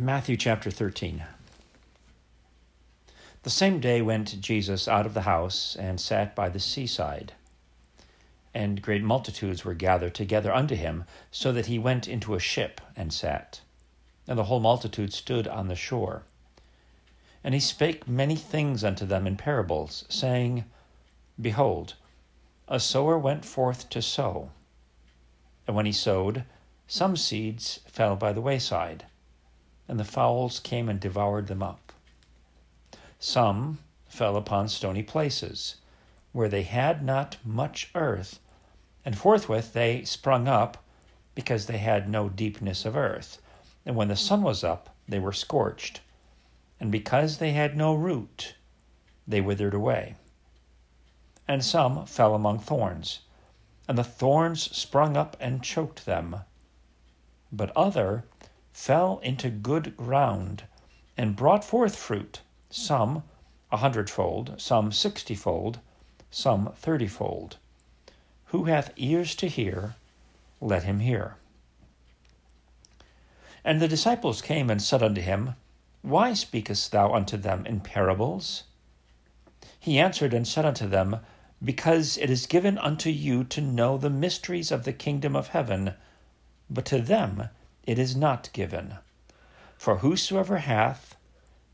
Matthew chapter 13. The same day went Jesus out of the house and sat by the seaside. And great multitudes were gathered together unto him, so that he went into a ship and sat. And the whole multitude stood on the shore. And he spake many things unto them in parables, saying, Behold, a sower went forth to sow. And when he sowed, some seeds fell by the wayside and the fowls came and devoured them up. Some fell upon stony places, where they had not much earth, and forthwith they sprung up, because they had no deepness of earth. And when the sun was up, they were scorched. And because they had no root, they withered away. And some fell among thorns, and the thorns sprung up and choked them. But other fell into good ground and brought forth fruit, some a hundredfold, some sixtyfold, some thirtyfold. Who hath ears to hear, let him hear. And the disciples came and said unto him, Why speakest thou unto them in parables? He answered and said unto them, Because it is given unto you to know the mysteries of the kingdom of heaven, but to them it is not given. For whosoever hath,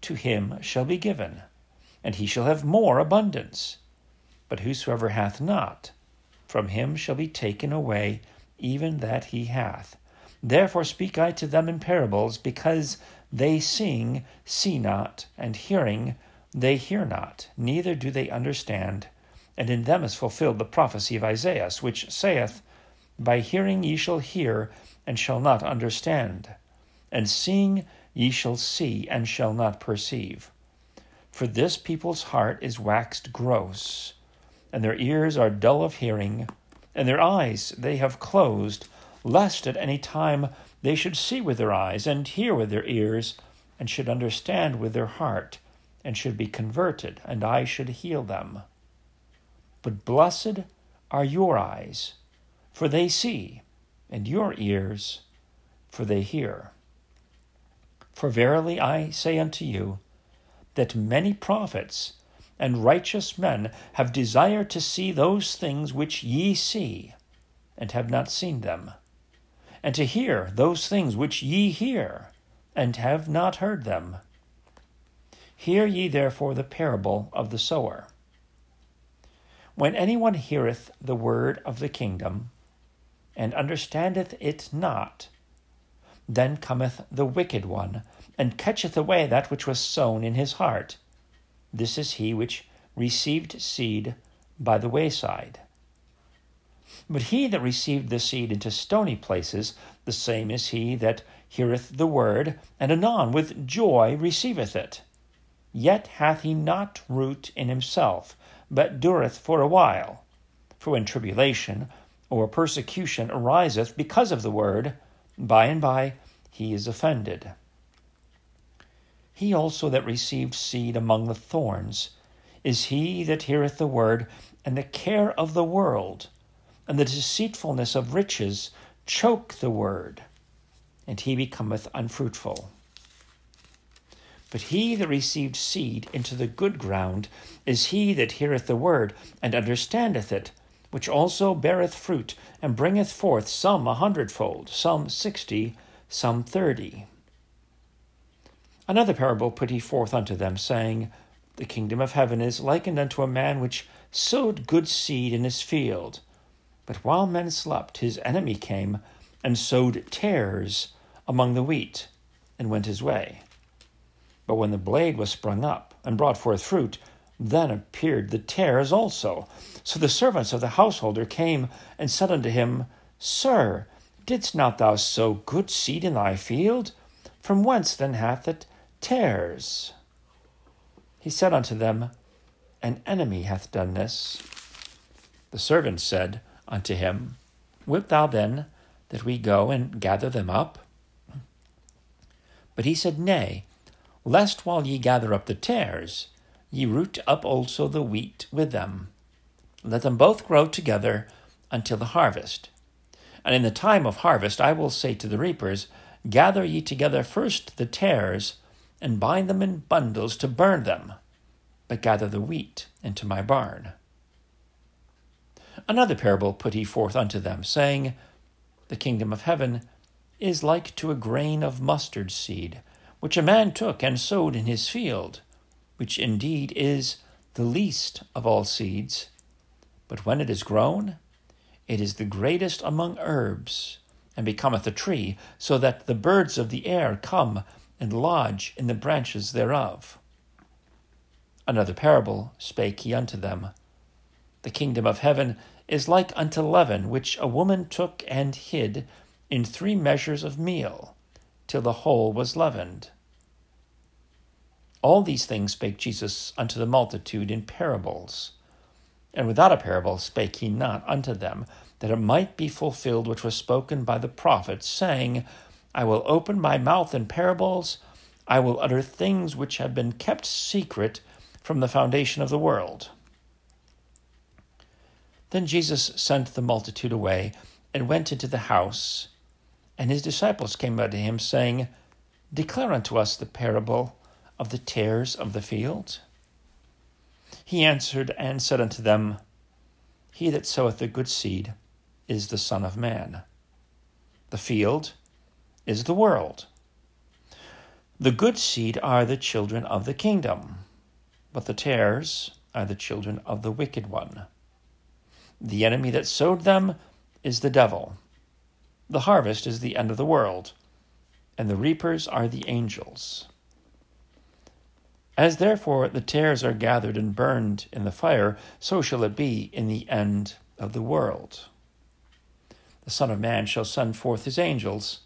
to him shall be given, and he shall have more abundance. But whosoever hath not, from him shall be taken away even that he hath. Therefore speak I to them in parables, because they seeing see not, and hearing they hear not, neither do they understand. And in them is fulfilled the prophecy of Isaiah, which saith, By hearing ye shall hear, and shall not understand, and seeing ye shall see, and shall not perceive. For this people's heart is waxed gross, and their ears are dull of hearing, and their eyes they have closed, lest at any time they should see with their eyes, and hear with their ears, and should understand with their heart, and should be converted, and I should heal them. But blessed are your eyes, for they see and your ears, for they hear. For verily I say unto you, that many prophets and righteous men have desired to see those things which ye see, and have not seen them, and to hear those things which ye hear, and have not heard them. Hear ye therefore the parable of the sower. When anyone heareth the word of the kingdom, and understandeth it not. Then cometh the wicked one, and catcheth away that which was sown in his heart. This is he which received seed by the wayside. But he that received the seed into stony places, the same is he that heareth the word, and anon with joy receiveth it. Yet hath he not root in himself, but dureth for a while. For when tribulation or persecution ariseth because of the word, by and by he is offended. He also that received seed among the thorns is he that heareth the word, and the care of the world, and the deceitfulness of riches choke the word, and he becometh unfruitful. But he that received seed into the good ground is he that heareth the word, and understandeth it which also beareth fruit, and bringeth forth some a hundredfold, some sixty, some thirty. Another parable put he forth unto them, saying, The kingdom of heaven is likened unto a man which sowed good seed in his field. But while men slept, his enemy came and sowed tares among the wheat, and went his way. But when the blade was sprung up and brought forth fruit, then appeared the tares also. So the servants of the householder came and said unto him, Sir, didst not thou sow good seed in thy field? From whence then hath it tares? He said unto them, An enemy hath done this. The servants said unto him, Wilt thou then that we go and gather them up? But he said, Nay, lest while ye gather up the tares, ye root up also the wheat with them. Let them both grow together until the harvest. And in the time of harvest I will say to the reapers, Gather ye together first the tares, and bind them in bundles to burn them, but gather the wheat into my barn. Another parable put he forth unto them, saying, The kingdom of heaven is like to a grain of mustard seed, which a man took and sowed in his field, which indeed is the least of all seeds. But when it is grown, it is the greatest among herbs, and becometh a tree, so that the birds of the air come and lodge in the branches thereof. Another parable spake he unto them The kingdom of heaven is like unto leaven, which a woman took and hid in three measures of meal, till the whole was leavened. All these things spake Jesus unto the multitude in parables. And without a parable spake he not unto them, that it might be fulfilled which was spoken by the prophets, saying, I will open my mouth in parables, I will utter things which have been kept secret from the foundation of the world. Then Jesus sent the multitude away and went into the house. And his disciples came unto him, saying, Declare unto us the parable of the tares of the field. He answered and said unto them, He that soweth the good seed is the Son of Man. The field is the world. The good seed are the children of the kingdom, but the tares are the children of the wicked one. The enemy that sowed them is the devil. The harvest is the end of the world, and the reapers are the angels. As therefore the tares are gathered and burned in the fire, so shall it be in the end of the world. The Son of Man shall send forth his angels,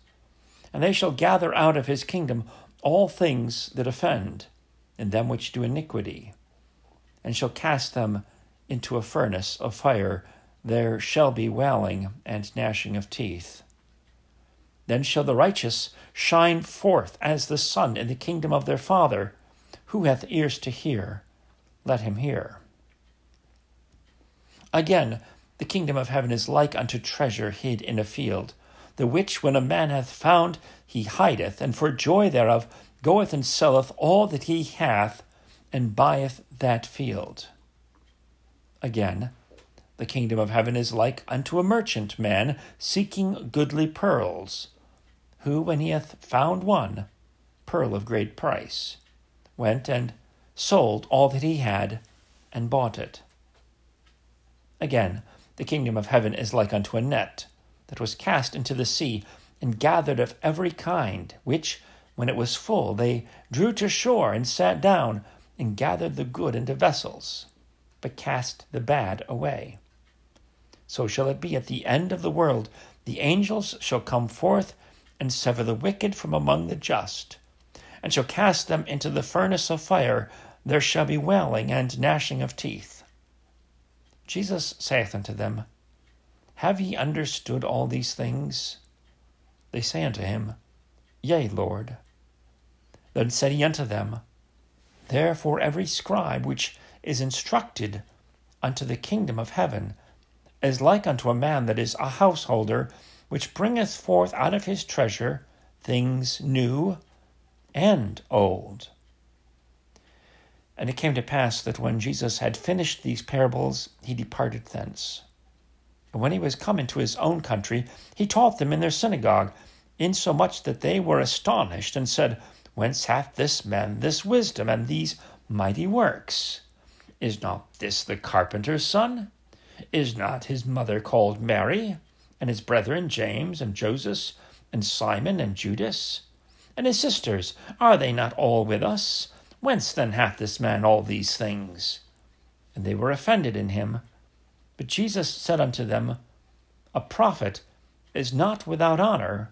and they shall gather out of his kingdom all things that offend, and them which do iniquity, and shall cast them into a furnace of fire, there shall be wailing and gnashing of teeth. Then shall the righteous shine forth as the sun in the kingdom of their Father. Who hath ears to hear, let him hear. Again, the kingdom of heaven is like unto treasure hid in a field, the which when a man hath found, he hideth, and for joy thereof goeth and selleth all that he hath, and buyeth that field. Again, the kingdom of heaven is like unto a merchant man seeking goodly pearls, who, when he hath found one, pearl of great price, went and sold all that he had and bought it. Again, the kingdom of heaven is like unto a net that was cast into the sea and gathered of every kind, which, when it was full, they drew to shore and sat down and gathered the good into vessels but cast the bad away. So shall it be at the end of the world. The angels shall come forth and sever the wicked from among the just, and shall cast them into the furnace of fire. There shall be wailing and gnashing of teeth. Jesus saith unto them, Have ye understood all these things? They say unto him, Yea, Lord. Then said he unto them, Therefore every scribe which is instructed unto the kingdom of heaven, is like unto a man that is a householder, which bringeth forth out of his treasure things new and old. And it came to pass that when Jesus had finished these parables, he departed thence. And when he was come into his own country, he taught them in their synagogue, insomuch that they were astonished, and said, Whence hath this man this wisdom and these mighty works? Is not this the carpenter's son? Is not his mother called Mary, and his brethren James and Joseph, and Simon and Judas? And his sisters, are they not all with us? Whence then hath this man all these things? And they were offended in him. But Jesus said unto them, A prophet is not without honor,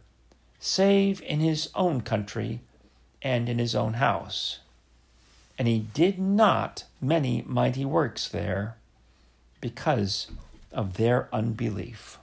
save in his own country and in his own house and he did not many mighty works there because of their unbelief.